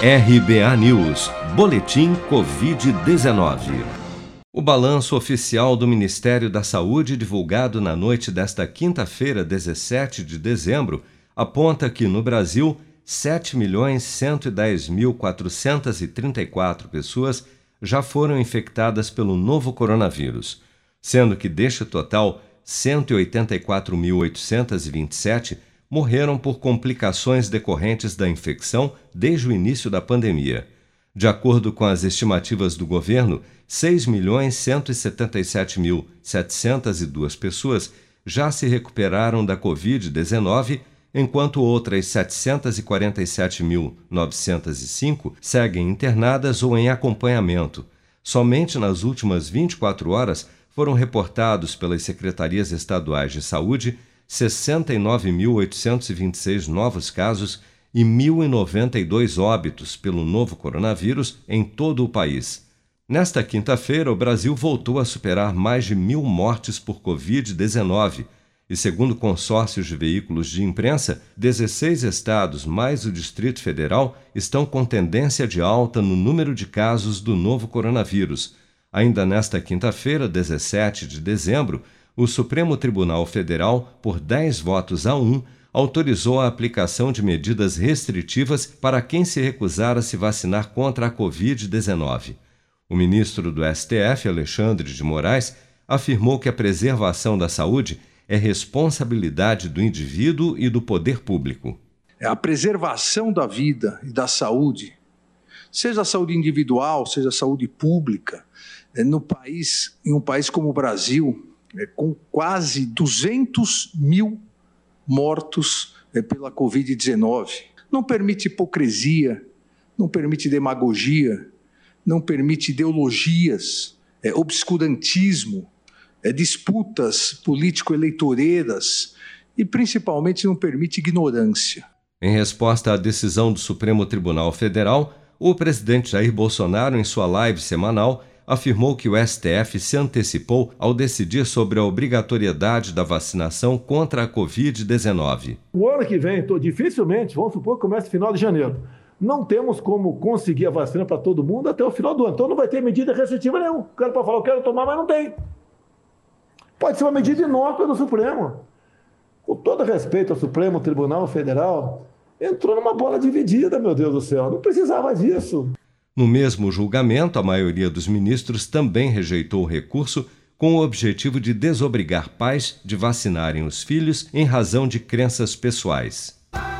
RBA News, Boletim Covid-19. O balanço oficial do Ministério da Saúde, divulgado na noite desta quinta-feira, 17 de dezembro, aponta que no Brasil 7.110.434 pessoas já foram infectadas pelo novo coronavírus, sendo que deste total, 184.827 morreram por complicações decorrentes da infecção desde o início da pandemia. De acordo com as estimativas do governo, 6.177.702 pessoas já se recuperaram da Covid-19, enquanto outras 747.905 seguem internadas ou em acompanhamento. Somente nas últimas 24 horas foram reportados pelas secretarias estaduais de saúde 69.826 novos casos e 1.092 óbitos pelo novo coronavírus em todo o país. Nesta quinta-feira, o Brasil voltou a superar mais de mil mortes por Covid-19 e, segundo consórcios de veículos de imprensa, 16 estados mais o Distrito Federal estão com tendência de alta no número de casos do novo coronavírus. Ainda nesta quinta-feira, 17 de dezembro, o Supremo Tribunal Federal, por 10 votos a 1, autorizou a aplicação de medidas restritivas para quem se recusar a se vacinar contra a Covid-19. O ministro do STF, Alexandre de Moraes, afirmou que a preservação da saúde é responsabilidade do indivíduo e do poder público. É a preservação da vida e da saúde, seja a saúde individual, seja a saúde pública, é no país, em um país como o Brasil, com quase 200 mil mortos é, pela Covid-19. Não permite hipocrisia, não permite demagogia, não permite ideologias, é, obscurantismo, é, disputas político-eleitoreiras e, principalmente, não permite ignorância. Em resposta à decisão do Supremo Tribunal Federal, o presidente Jair Bolsonaro, em sua live semanal, afirmou que o STF se antecipou ao decidir sobre a obrigatoriedade da vacinação contra a Covid-19. O ano que vem, dificilmente, vamos supor que comece final de janeiro. Não temos como conseguir a vacina para todo mundo até o final do ano. Então não vai ter medida restritiva nenhuma. O cara pode falar, eu quero tomar, mas não tem. Pode ser uma medida inócua do Supremo. Com todo respeito ao Supremo Tribunal Federal, entrou numa bola dividida, meu Deus do céu. Não precisava disso. No mesmo julgamento, a maioria dos ministros também rejeitou o recurso com o objetivo de desobrigar pais de vacinarem os filhos em razão de crenças pessoais.